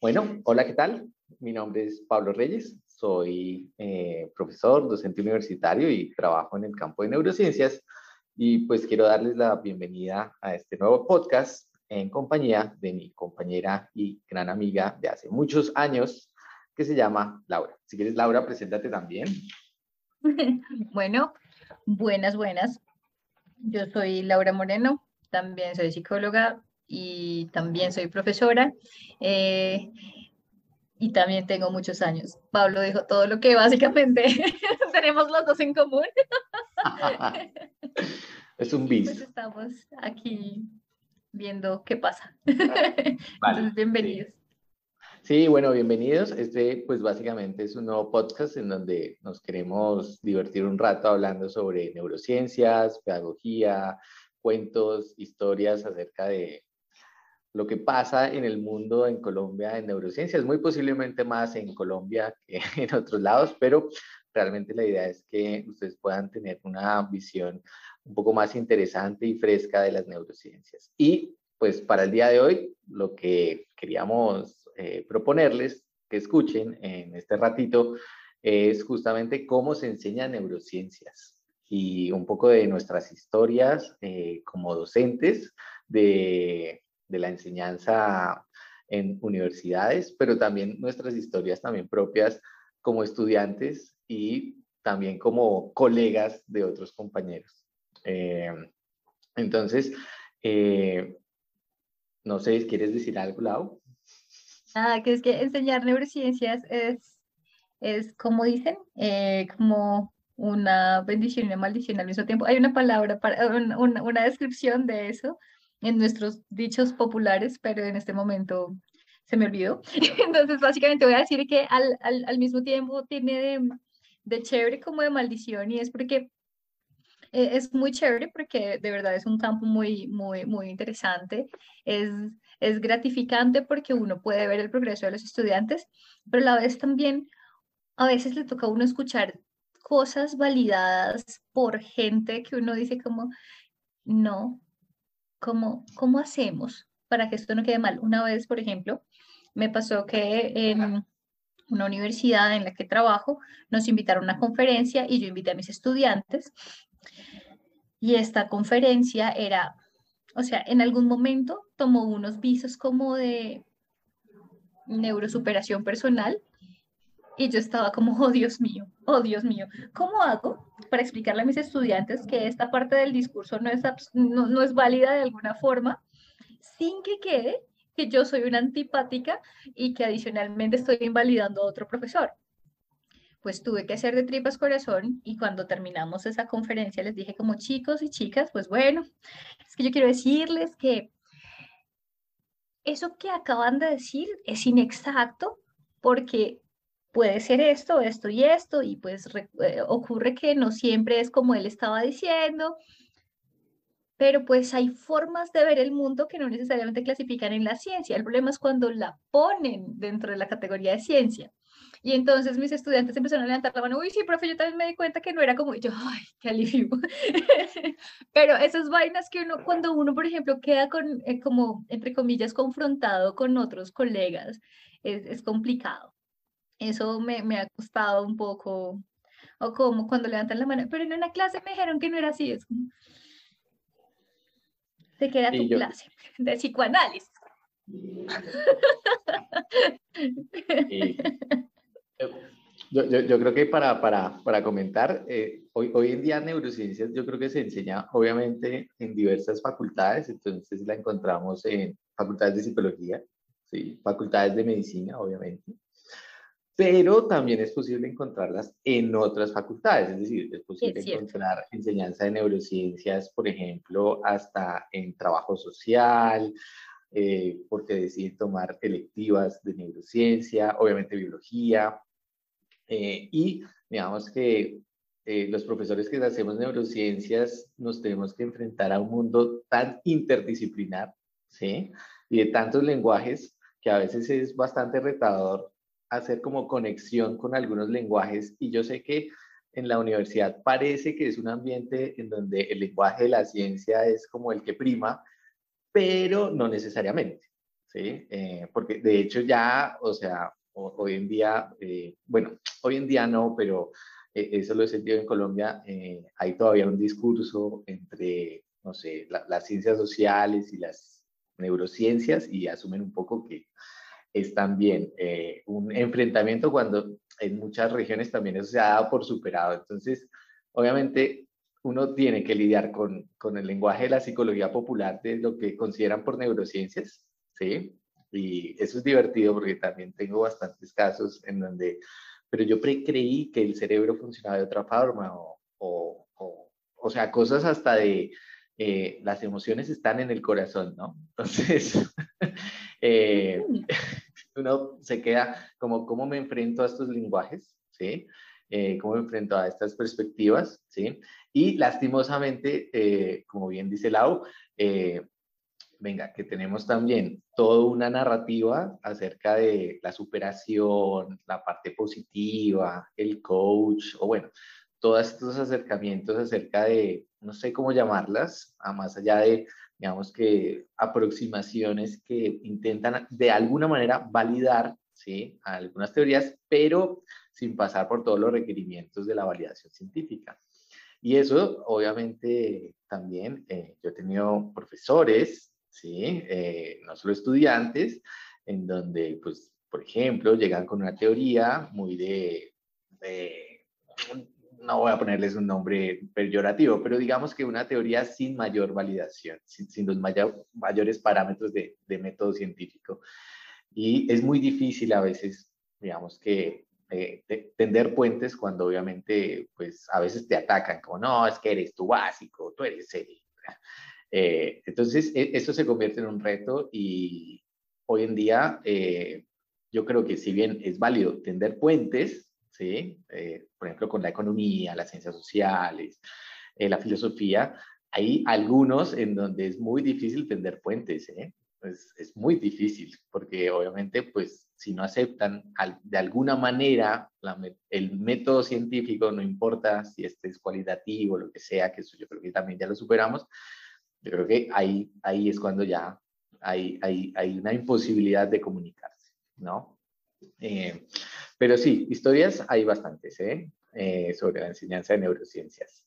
Bueno, hola, ¿qué tal? Mi nombre es Pablo Reyes, soy eh, profesor, docente universitario y trabajo en el campo de neurociencias y pues quiero darles la bienvenida a este nuevo podcast en compañía de mi compañera y gran amiga de hace muchos años que se llama Laura. Si quieres, Laura, preséntate también. Bueno, buenas, buenas. Yo soy Laura Moreno, también soy psicóloga y también soy profesora. Eh, y también tengo muchos años. Pablo dijo todo lo que básicamente tenemos los dos en común. es un bis. Pues estamos aquí viendo qué pasa. Entonces, bienvenidos. Sí, bueno, bienvenidos. Este, pues básicamente es un nuevo podcast en donde nos queremos divertir un rato hablando sobre neurociencias, pedagogía, cuentos, historias acerca de lo que pasa en el mundo en Colombia en neurociencias, muy posiblemente más en Colombia que en otros lados, pero realmente la idea es que ustedes puedan tener una visión un poco más interesante y fresca de las neurociencias. Y pues para el día de hoy, lo que queríamos eh, proponerles que escuchen en este ratito es justamente cómo se enseña neurociencias y un poco de nuestras historias eh, como docentes de de la enseñanza en universidades, pero también nuestras historias también propias como estudiantes y también como colegas de otros compañeros. Eh, entonces, eh, no sé, ¿quieres decir algo, Lau? Ah, que es que enseñar neurociencias es, es como dicen, eh, como una bendición y una maldición al mismo tiempo. Hay una palabra, para, una, una descripción de eso, en nuestros dichos populares, pero en este momento se me olvidó. Entonces, básicamente voy a decir que al, al, al mismo tiempo tiene de, de, chévere como de maldición y es porque eh, es muy chévere porque de verdad es un campo muy, muy, muy interesante. Es, es gratificante porque uno puede ver el progreso de los estudiantes, pero a la vez también a veces le toca a uno escuchar cosas validadas por gente que uno dice como, no, ¿cómo, cómo hacemos para que esto no quede mal? Una vez, por ejemplo, me pasó que en una universidad en la que trabajo nos invitaron a una conferencia y yo invité a mis estudiantes y esta conferencia era, o sea, en algún momento tomó unos visos como de neurosuperación personal y yo estaba como, oh Dios mío, oh Dios mío, ¿cómo hago para explicarle a mis estudiantes que esta parte del discurso no es, no, no es válida de alguna forma sin que quede que yo soy una antipática y que adicionalmente estoy invalidando a otro profesor? Pues tuve que hacer de tripas corazón y cuando terminamos esa conferencia les dije como chicos y chicas, pues bueno, es que yo quiero decirles que eso que acaban de decir es inexacto porque puede ser esto, esto y esto, y pues eh, ocurre que no siempre es como él estaba diciendo, pero pues hay formas de ver el mundo que no necesariamente clasifican en la ciencia. El problema es cuando la ponen dentro de la categoría de ciencia. Y entonces mis estudiantes empezaron a levantar la mano, uy, sí, profe, yo también me di cuenta que no era como yo, ay, qué alivio. Pero esas vainas que uno, cuando uno, por ejemplo, queda con, eh, como, entre comillas, confrontado con otros colegas, es, es complicado. Eso me, me ha costado un poco, o como cuando levantan la mano, pero en una clase me dijeron que no era así, es como, te queda tu clase de psicoanálisis. Yo, yo, yo, creo que para, para, para comentar, eh, hoy, hoy en día neurociencias yo creo que se enseña obviamente en diversas facultades, entonces la encontramos en facultades de psicología, ¿sí? facultades de medicina, obviamente, pero también es posible encontrarlas en otras facultades, es decir, es posible encontrar enseñanza de neurociencias, por ejemplo, hasta en trabajo social, eh, porque deciden tomar electivas de neurociencia, obviamente biología, eh, y digamos que eh, los profesores que hacemos neurociencias nos tenemos que enfrentar a un mundo tan interdisciplinar, ¿sí? Y de tantos lenguajes que a veces es bastante retador hacer como conexión con algunos lenguajes y yo sé que en la universidad parece que es un ambiente en donde el lenguaje de la ciencia es como el que prima, pero no necesariamente. ¿sí? Eh, porque de hecho ya, o sea, hoy en día, eh, bueno, hoy en día no, pero eh, eso lo he sentido en Colombia, hay todavía un discurso entre, no sé, las ciencias sociales y las neurociencias y asumen un poco que es también un enfrentamiento cuando en muchas regiones también eso se ha dado por superado. Entonces, obviamente, uno tiene que lidiar con, con el lenguaje de la psicología popular de lo que consideran por neurociencias ¿sí? Y eso es divertido porque también tengo bastantes casos en donde, pero yo creí que el cerebro funcionaba de otra forma o, o, o, sea, cosas hasta de eh, las emociones están en el corazón, ¿no? Entonces, eh. Uno se queda como, ¿cómo me enfrento a estos lenguajes? ¿Sí? Eh, cómo me enfrento a estas perspectivas, ¿sí? Y lastimosamente, como bien dice Lau, venga, que tenemos también toda una narrativa acerca de la superación, la parte positiva, el coach, o bueno, todos estos acercamientos acerca de, no sé cómo llamarlas, a más allá de, digamos que, aproximaciones que intentan de alguna manera validar, ¿sí? Algunas teorías, pero sin pasar por todos los requerimientos de la validación científica. Y eso, obviamente, también eh, yo he tenido profesores ¿sí? Eh, no solo estudiantes, en donde, pues, por ejemplo, llegan con una teoría muy de, no voy a ponerles un nombre peyorativo, pero digamos que una teoría sin mayor validación, sin, los mayores parámetros de, método científico. Y es muy difícil a veces, digamos que, eh, tender puentes cuando obviamente, pues, a veces te atacan, como, no, es que eres tú básico, tú eres... serio. Eh, entonces, e, esto se convierte en un reto y hoy en día eh, yo creo que si bien es válido tender puentes, ¿sí? Eh, por ejemplo, con la economía, las ciencias sociales, la filosofía, hay algunos en donde es muy difícil tender puentes, ¿eh? Es, es, muy difícil, porque obviamente, pues, si no aceptan de alguna manera el método científico, no importa si este es cualitativo, lo que sea, que eso yo creo que también ya lo superamos, yo creo que ahí, ahí es cuando ya hay, hay, hay una imposibilidad de comunicarse, ¿no? Eh, pero sí, historias hay bastantes, ¿eh? ¿eh? sobre la enseñanza de neurociencias.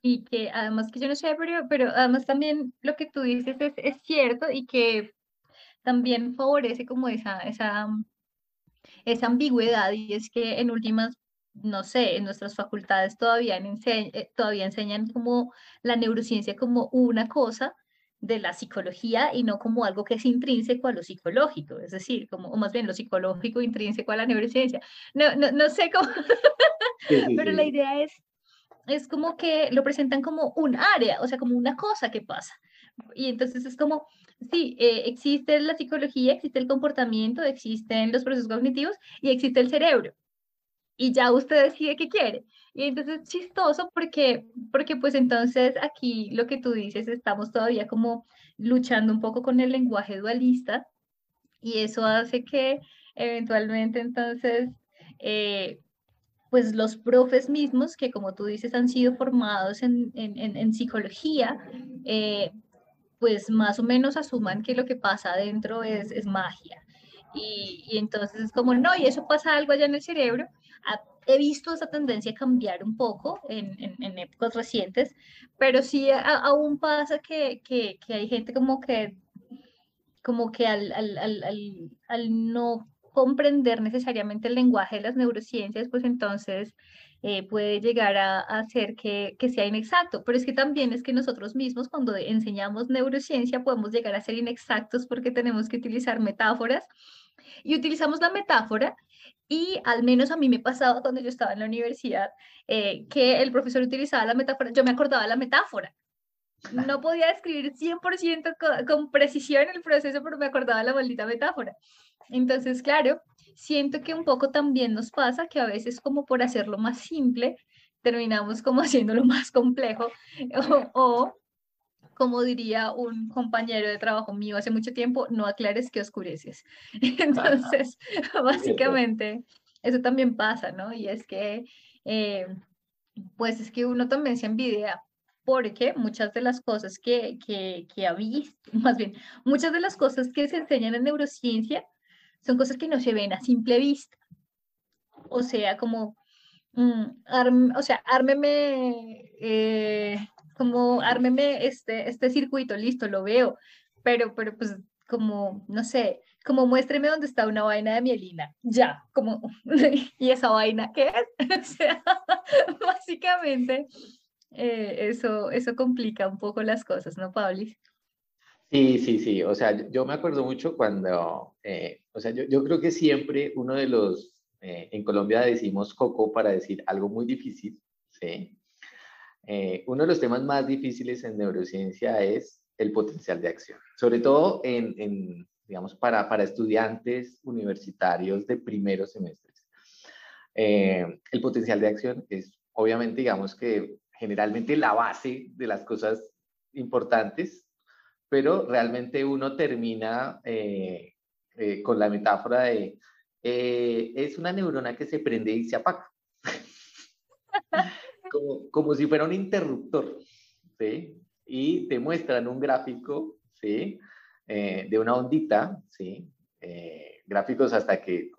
Y que además que yo no sé, pero, pero además también lo que tú dices es, es cierto y que también favorece como esa, esa, esa ambigüedad y es que en últimas no sé, en nuestras facultades todavía, eh, todavía enseñan como la neurociencia como una cosa de la psicología y no como algo que es intrínseco a lo psicológico, es decir, como, o más bien lo psicológico intrínseco a la neurociencia. No, no, no sé cómo, pero la idea es, es como que lo presentan como un área, o sea, como una cosa que pasa. Y entonces es como, sí, eh, existe la psicología, existe el comportamiento, existen los procesos cognitivos y existe el cerebro y ya usted decide qué quiere. Y entonces es chistoso porque, porque pues entonces aquí lo que tú dices, estamos todavía como luchando un poco con el lenguaje dualista y eso hace que eventualmente entonces eh, pues los profes mismos que como tú dices han sido formados en, en, en, psicología, eh, pues más o menos asuman que lo que pasa adentro es, es magia. Y, y, entonces es como, no, y eso pasa algo allá en el cerebro, he visto esa tendencia a cambiar un poco en, en, épocas recientes, pero sí aún pasa que, que, que, hay gente como que, como que al, al, al, al, no comprender necesariamente el lenguaje de las neurociencias, pues entonces eh, puede llegar a, hacer que, que, sea inexacto. Pero es que también es que nosotros mismos cuando enseñamos neurociencia podemos llegar a ser inexactos porque tenemos que utilizar metáforas y utilizamos la metáfora y al menos a mí me pasaba cuando yo estaba en la universidad eh, que el profesor utilizaba la metáfora, yo me acordaba la metáfora. No podía describir 100% con, con precisión el proceso, pero me acordaba la maldita metáfora. Entonces, claro, siento que un poco también nos pasa que a veces como por hacerlo más simple, terminamos como haciéndolo más complejo o, o como diría un compañero de trabajo mío hace mucho tiempo, no aclares que oscureces. Entonces, básicamente, eso también pasa, ¿no? Y es que, eh, pues es que uno también se envidia porque muchas de las cosas que, que, que ha visto, más bien, muchas de las cosas que se enseñan en neurociencia son cosas que no se ven a simple vista. O sea, como, mm, o sea, ármeme, eh, como ármeme este, este circuito, listo, lo veo, pero, pero pues como, no sé, como muéstreme dónde está una vaina de mielina, ya, como, ¿y esa vaina qué es? o sea, básicamente, eh, eso, eso complica un poco las cosas, ¿no, Pablis? Sí, sí, sí. O sea, yo me acuerdo mucho cuando, eh, o sea, yo, yo, creo que siempre uno de los, eh, en Colombia decimos coco para decir algo muy difícil, ¿sí? Uno de los temas más difíciles en neurociencia es el potencial de acción, sobre todo en, digamos, para, estudiantes universitarios de primeros semestres. el potencial de acción es, obviamente, digamos que generalmente la base de las cosas importantes, pero realmente uno termina eh, eh, con la metáfora de eh, es una neurona que se prende y se apaga. Como, si fuera un interruptor, ¿sí? Y te muestran un gráfico, ¿sí? de una ondita, ¿sí? gráficos hasta que,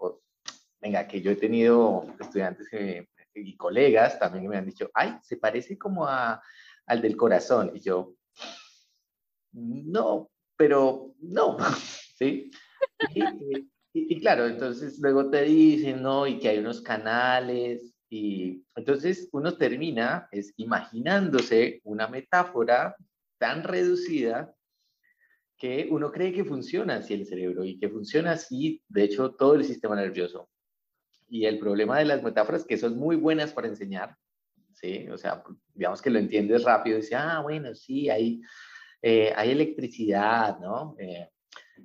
venga, que yo he tenido estudiantes que y colegas también me han dicho, ay, se parece como a, al del corazón. Y yo, no, pero no, ¿sí? Y, y, claro, entonces luego te dicen, ¿no? Y que hay unos canales. Y entonces uno termina es imaginándose una metáfora tan reducida que uno cree que funciona así el cerebro y que funciona así, de hecho, todo el sistema nervioso y el problema de las metáforas que son muy buenas para enseñar, ¿sí? O sea, digamos que lo entiendes rápido y dices, ah, bueno, sí, hay, eh, hay electricidad, ¿no? Eh,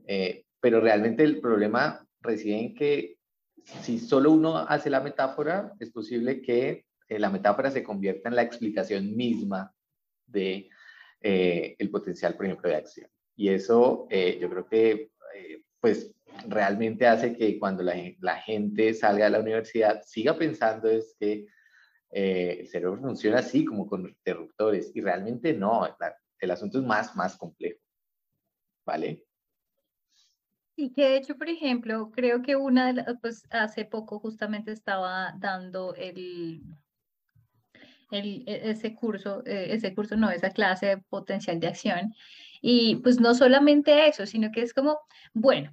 eh, pero realmente el problema reside en que si solo uno hace la metáfora, es posible que la metáfora se convierta en la explicación misma de el potencial, por ejemplo, de acción. Y eso yo creo que, pues, realmente hace que cuando la, gente salga de la universidad siga pensando es que eh, el cerebro funciona así como con interruptores y realmente no, el asunto es más, más complejo. ¿Vale? Y que de hecho, por ejemplo, creo que una de las, pues hace poco justamente estaba dando el, el, e, ese curso, eh, ese curso no, esa clase de potencial de acción. Y pues no solamente eso, sino que es como, bueno,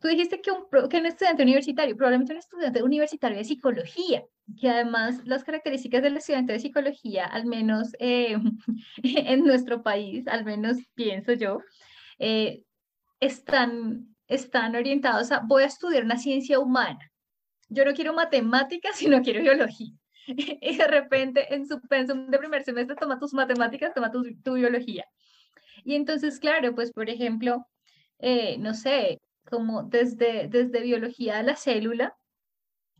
Tú dijiste que un, que un estudiante universitario, probablemente un estudiante universitario de psicología, que además las características del estudiante de psicología, al menos eh, en nuestro país, al menos pienso yo, eh, están, están orientados a, voy a estudiar una ciencia humana. Yo no quiero matemáticas, sino quiero biología. Y de repente en su pensum de primer semestre toma tus matemáticas, toma tu, tu biología. Y entonces, claro, pues por ejemplo, eh, no sé, como desde, desde biología de la célula,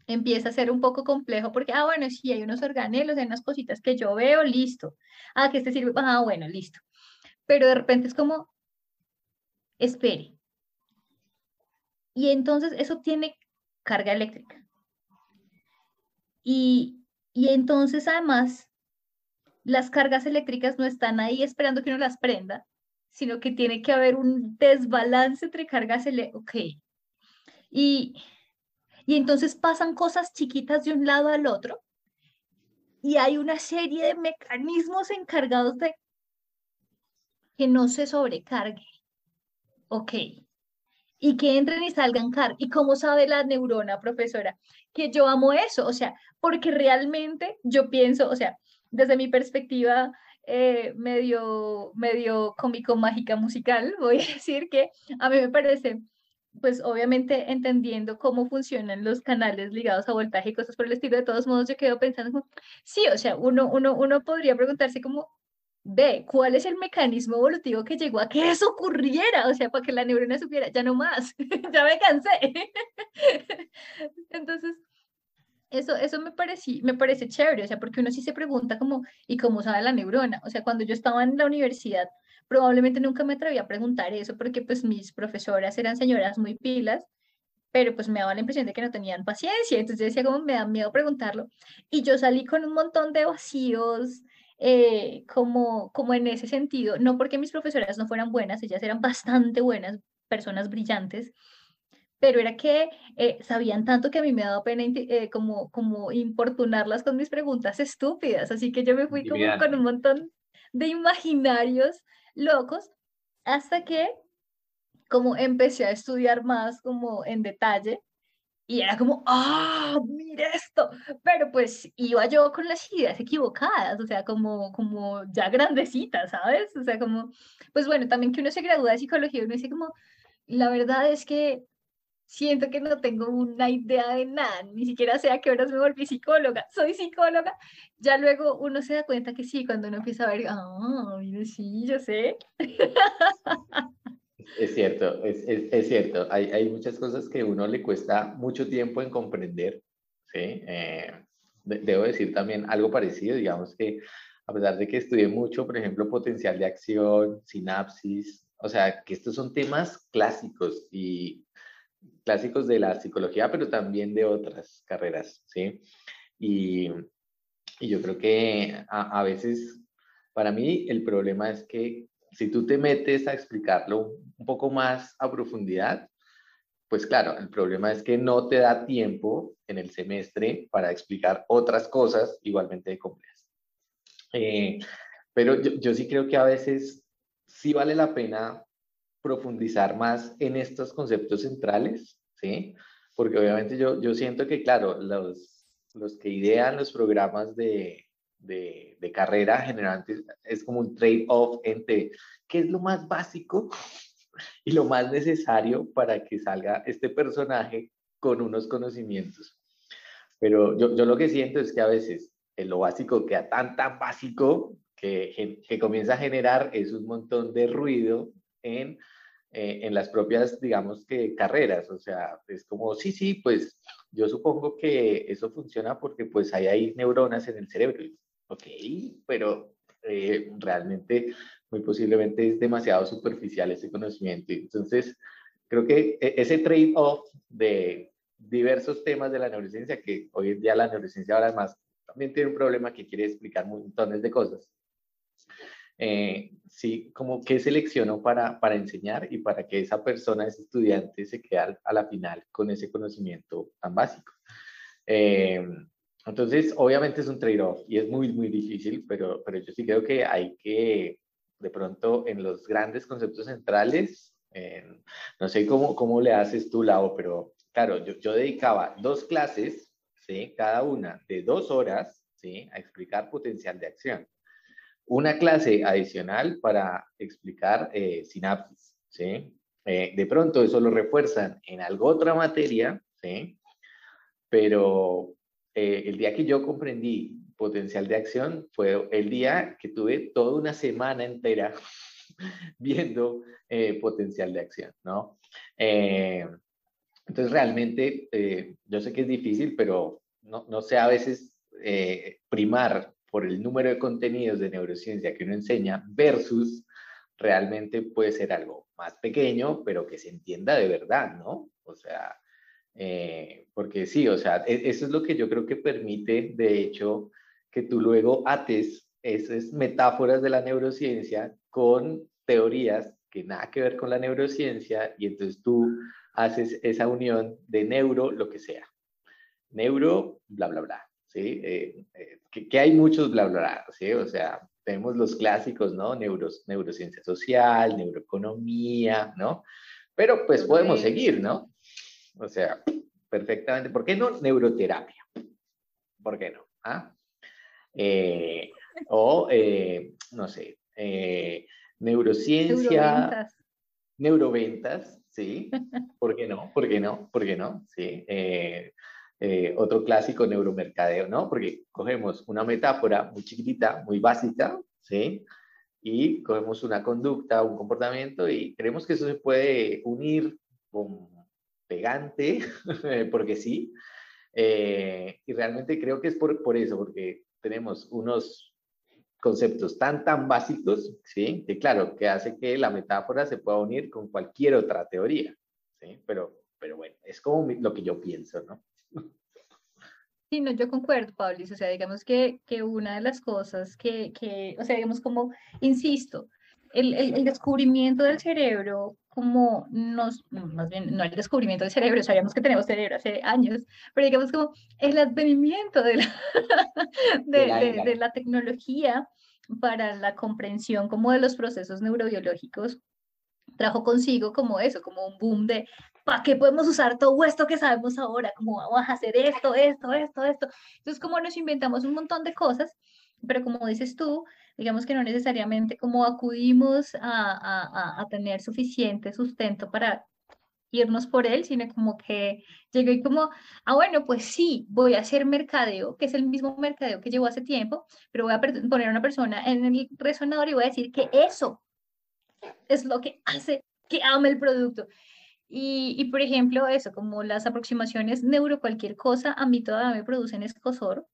empieza a ser un poco complejo porque, ah, bueno, sí, hay unos organelos, hay unas cositas que yo veo, listo. Ah, que este sirve, ah, bueno, listo. Pero de repente es como, espere. Y entonces eso tiene carga eléctrica. Y, y entonces además las cargas eléctricas no están ahí esperando que uno las prenda, sino que tiene que haber un desbalance entre cargas eléctricas. Ok. Y, y entonces pasan cosas chiquitas de un lado al otro y hay una serie de mecanismos encargados de que no se sobrecargue. Ok. Y que entren y salgan car. ¿Y cómo sabe la neurona, profesora? Que yo amo eso. O sea, porque realmente yo pienso, o sea, desde mi perspectiva eh, medio, medio cómico, mágica, musical, voy a decir que a mí me parece, pues obviamente entendiendo cómo funcionan los canales ligados a voltaje y cosas por el estilo, de todos modos yo quedo pensando, sí, o sea, uno, uno, uno podría preguntarse como, ve, ¿cuál es el mecanismo evolutivo que llegó a que eso ocurriera? O sea, para que la neurona supiera, ya no más, ya me cansé. Entonces, eso, eso me, parece, me parece chévere, o sea, porque uno sí se pregunta como, ¿y cómo sabe la neurona? O sea, cuando yo estaba en la universidad, probablemente nunca me atreví a preguntar eso porque pues mis profesoras eran señoras muy pilas, pero pues me daba la impresión de que no tenían paciencia, entonces decía como me da miedo preguntarlo, y yo salí con un montón de vacíos eh, como, como en ese sentido, no porque mis profesoras no fueran buenas, ellas eran bastante buenas, personas brillantes, pero era que eh, sabían tanto que a mí me daba pena eh, como, como importunarlas con mis preguntas estúpidas, así que yo me fui como con un montón de imaginarios locos hasta que como empecé a estudiar más como en detalle y era como, ah, mira esto, pero pues iba yo con las ideas equivocadas, o sea, como, como ya grandecitas, ¿sabes? O sea, como, pues bueno, también que uno se gradúa de psicología, uno dice como, la verdad es que siento que no tengo una idea de nada, ni siquiera sé a qué horas me volví psicóloga, soy psicóloga, ya luego uno se da cuenta que sí, cuando uno empieza a ver, ah, mire, sí, yo sé. Es cierto, es, es, es cierto. Hay, hay, muchas cosas que uno le cuesta mucho tiempo en comprender. ¿sí? Eh, debo decir también algo parecido, digamos que a pesar de que estudié mucho, por ejemplo, potencial de acción, sinapsis, o sea, que estos son temas clásicos y clásicos de la psicología, pero también de otras carreras, ¿sí? Y, y yo creo que a veces, para mí, el problema es que si tú te metes a explicarlo un poco más a profundidad, pues claro, el problema es que no te da tiempo en el semestre para explicar otras cosas igualmente complejas. Eh, pero yo, yo, sí creo que a veces sí vale la pena profundizar más en estos conceptos centrales, ¿sí? Porque obviamente yo, yo siento que, claro, los, los que idean los programas de, de, carrera generalmente es como un trade-off entre qué es lo más básico y lo más necesario para que salga este personaje con unos conocimientos. Pero yo, yo lo que siento es que a veces en lo básico queda tan, tan básico que, que comienza a generar es un montón de ruido en, eh, en las propias, digamos que, carreras. O sea, es como, sí, sí, pues yo supongo que eso funciona porque pues hay, hay neuronas en el cerebro ok, pero eh, realmente muy posiblemente es demasiado superficial ese conocimiento. Entonces, creo que e, ese trade-off de diversos temas de la neurociencia, que hoy en día la neurociencia ahora además también tiene un problema que quiere explicar montones de cosas. Eh, sí, como que selecciono para, para enseñar y para que esa persona, ese estudiante, se quede a la final con ese conocimiento tan básico. Eh, entonces, obviamente es un trade-off y es muy, muy difícil, pero, pero yo sí creo que hay que, de pronto, en los grandes conceptos centrales, no sé cómo, cómo le haces tú, Lau, pero claro, yo, yo dedicaba dos clases, ¿sí? cada una de dos horas, ¿sí? a explicar potencial de acción. Una clase adicional para explicar eh, sinapsis, ¿sí? Eh, de pronto eso lo refuerzan en algo otra materia, ¿sí? Pero, eh, el día que yo comprendí potencial de acción fue el día que tuve toda una semana entera viendo eh, potencial de acción, ¿no? Eh, entonces, realmente, yo sé que es difícil, pero no, no sé a veces primar por el número de contenidos de neurociencia que uno enseña versus realmente puede ser algo más pequeño, pero que se entienda de verdad, ¿no? O sea, eh, porque sí, o sea, e, eso es lo que yo creo que permite, de hecho, que tú luego ates esas metáforas de la neurociencia con teorías que nada que ver con la neurociencia y entonces tú haces esa unión de neuro, lo que sea. Neuro, bla, bla, bla. ¿sí? Eh, eh, que, hay muchos bla, bla, bla, ¿sí? O sea, tenemos los clásicos, ¿no? Neuros, neurociencia social, neuroeconomía, ¿no? Pero pues podemos seguir, ¿no? O sea, perfectamente. ¿Por qué no neuroterapia? ¿Por qué no? ¿Ah? Eh, o, eh, no sé, eh, neurociencia. Neuroventas. Neuroventas, sí. ¿Por qué no? ¿Por qué no? ¿Por qué no? Sí. otro clásico, neuromercadeo, ¿no? Porque cogemos una metáfora muy chiquitita, muy básica, ¿sí? Y cogemos una conducta, un comportamiento y creemos que eso se puede unir con pegante, porque sí. Eh, y realmente creo que es por, por eso, porque tenemos unos conceptos tan, tan básicos, ¿sí? Que claro, que hace que la metáfora se pueda unir con cualquier otra teoría, ¿sí? Pero, pero bueno, es como lo que yo pienso, ¿no? Sí, no, yo concuerdo, Pablo. O sea, digamos que, que una de las cosas que, que, o sea, digamos como, insisto, el, el, descubrimiento del cerebro, como nos, más bien, no el descubrimiento del cerebro, sabíamos que tenemos cerebro hace años, pero digamos como el advenimiento de la, de, de, la tecnología para la comprensión como de los procesos neurobiológicos trajo consigo como eso, como un boom de ¿para qué podemos usar todo esto que sabemos ahora? ¿Cómo vamos a hacer esto, esto, esto, esto? Entonces, como nos inventamos un montón de cosas, pero como dices tú, digamos que no necesariamente como acudimos a, a, a tener suficiente sustento para irnos por él, sino como que llegué y como, ah, bueno, pues sí, voy a hacer mercadeo, que es el mismo mercadeo que llevo hace tiempo, pero voy a poner a una persona en el resonador y voy a decir que eso es lo que hace que ame el producto. Y, y, por ejemplo, eso, como las aproximaciones neuro cualquier cosa, a mí todavía me producen escosor.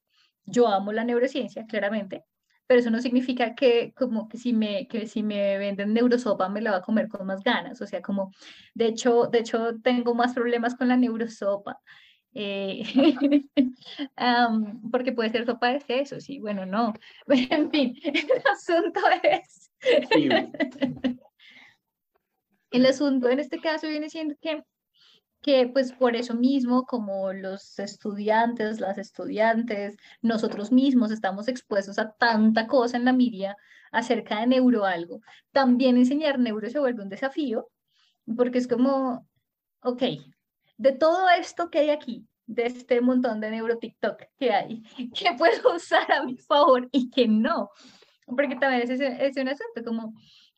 Yo amo la neurociencia, claramente, pero eso no significa que como que si me, que si me venden neurosopa me la va a comer con más ganas. O sea, como, de hecho, de hecho tengo más problemas con la neurosopa. Eh, porque puede ser sopa de sesos, sí, bueno, no. en fin, el asunto es... El asunto en este caso viene siendo que, que pues por eso mismo, como los estudiantes, las estudiantes, nosotros mismos estamos expuestos a tanta cosa en la media acerca de neuro algo, también enseñar neuro se vuelve un desafío, porque es como, ok, de todo esto que hay aquí, de este montón de neuro TikTok que hay, ¿qué puedo usar a mi favor y que no? Porque también es, es un asunto como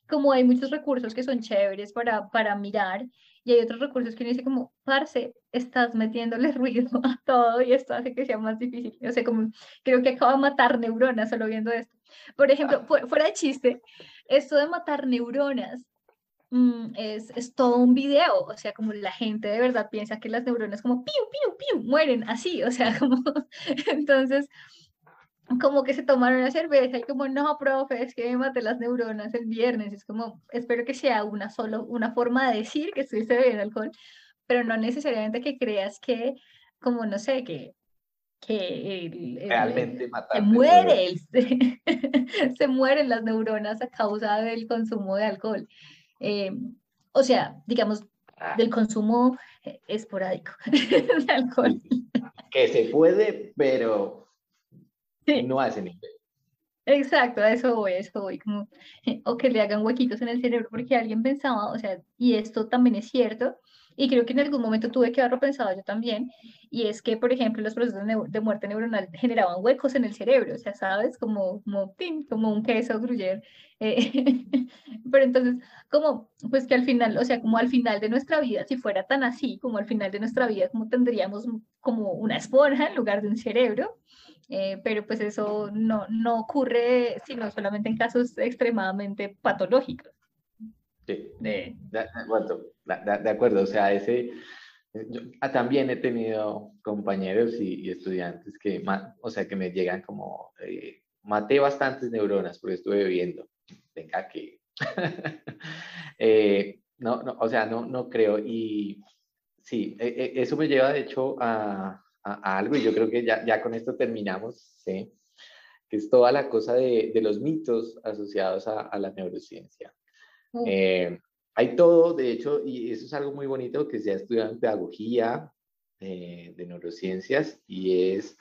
como hay muchos recursos que son chéveres para, para mirar y hay otros recursos que uno dice como, parce, estás metiéndole ruido a todo y esto hace que sea más difícil. O sea, como creo que acaba de matar neuronas solo viendo esto. Por ejemplo, ah. fuera de chiste, esto de matar neuronas mm, es, es, todo un video, o sea, como la gente de verdad piensa que las neuronas como piu, piu, piu, mueren así, o sea, como, entonces, como que se tomaron la cerveza y como, no, profe, es que me maté las neuronas el viernes. Es como, espero que sea una solo, una forma de decir que estuviste bebiendo alcohol, pero no necesariamente que creas que, como, no sé, que que realmente se muere, se mueren las neuronas a causa del consumo de alcohol. Eh, o sea, digamos, ah. del consumo esporádico de alcohol. Que se puede, pero no a ese nivel. Exacto, a eso voy, a eso voy, como, o que le hagan huequitos en el cerebro porque alguien pensaba, o sea, y esto también es cierto, y creo que en algún momento tuve que haberlo pensado yo también, y es que, por ejemplo, los procesos de muerte neuronal generaban huecos en el cerebro, o sea, ¿sabes? Como, como, como un queso gruyere. Eh, pero entonces, como, pues que al final, o sea, como al final de nuestra vida, si fuera tan así, como al final de nuestra vida, como tendríamos como una esponja en lugar de un cerebro, eh, pero pues eso no, no ocurre sino solamente en casos extremadamente patológicos. Sí, de, de, acuerdo, o sea, ese, yo ah, también he tenido compañeros y, estudiantes que, o sea, que me llegan como, eh, maté bastantes neuronas porque estuve bebiendo, venga que, eh, no, no, o sea, no, no creo, y sí, e, e, eso me lleva de hecho a, a, algo y yo creo que ya, ya con esto terminamos, ¿sí? que es toda la cosa de, de los mitos asociados a, a la neurociencia. Eh, hay todo, de hecho, y eso es algo muy bonito que se ha estudiado en pedagogía eh, de neurociencias y es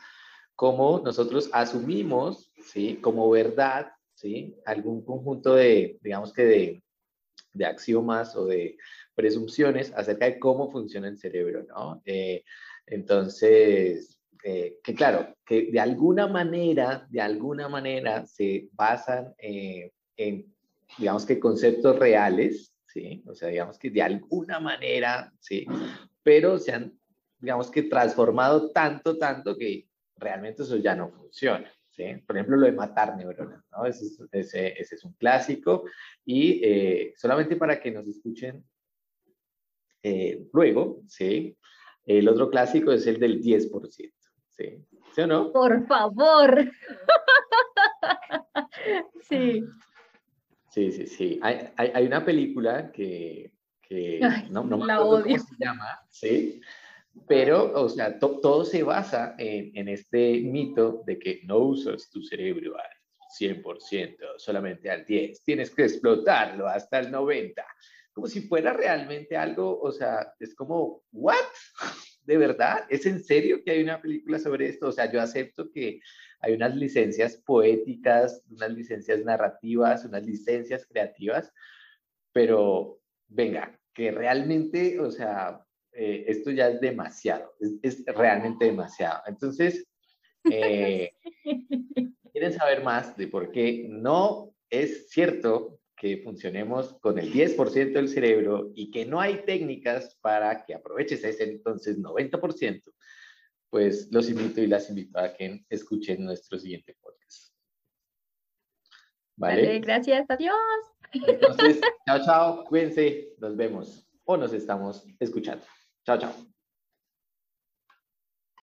cómo nosotros asumimos, ¿sí? Como verdad, ¿sí? Algún conjunto de, digamos que de, de axiomas o de presunciones acerca de cómo funciona el cerebro, ¿no? Eh, entonces, eh, que claro, que de alguna manera, de alguna manera se basan eh, en, digamos que conceptos reales, ¿sí? O sea, digamos que de alguna manera, ¿sí? Pero se han, digamos que transformado tanto, tanto que realmente eso ya no funciona. ¿Sí? Por ejemplo, lo de matar neuronas, ¿no? Ese es, ese, ese es un clásico y eh, solamente para que nos escuchen luego, ¿sí? El otro clásico es el del 10%. ¿Sí? ¿Sí o no? Por favor. sí. Sí, sí, sí. Hay, hay, hay una película que, que no, no me acuerdo cómo se llama, ¿sí? Pero, o sea, todo se basa en, en, este mito de que no usas tu cerebro al 100%, solamente al 10%, tienes que explotarlo hasta el 90%, como si fuera realmente algo, o sea, es como, ¿what? ¿De verdad? ¿Es en serio que hay una película sobre esto? O sea, yo acepto que hay unas licencias poéticas, unas licencias narrativas, unas licencias creativas, pero venga, que realmente, o sea, eh, esto ya es demasiado, es, realmente demasiado. Entonces, eh, quieren saber más de por qué no es cierto que funcionemos con el 10% del cerebro y que no hay técnicas para que aproveches ese entonces 90%, pues los invito y las invito a que escuchen nuestro siguiente podcast. ¿Vale? gracias, adiós. Entonces, chao, chao, cuídense, nos vemos o nos estamos escuchando. Chao, chao.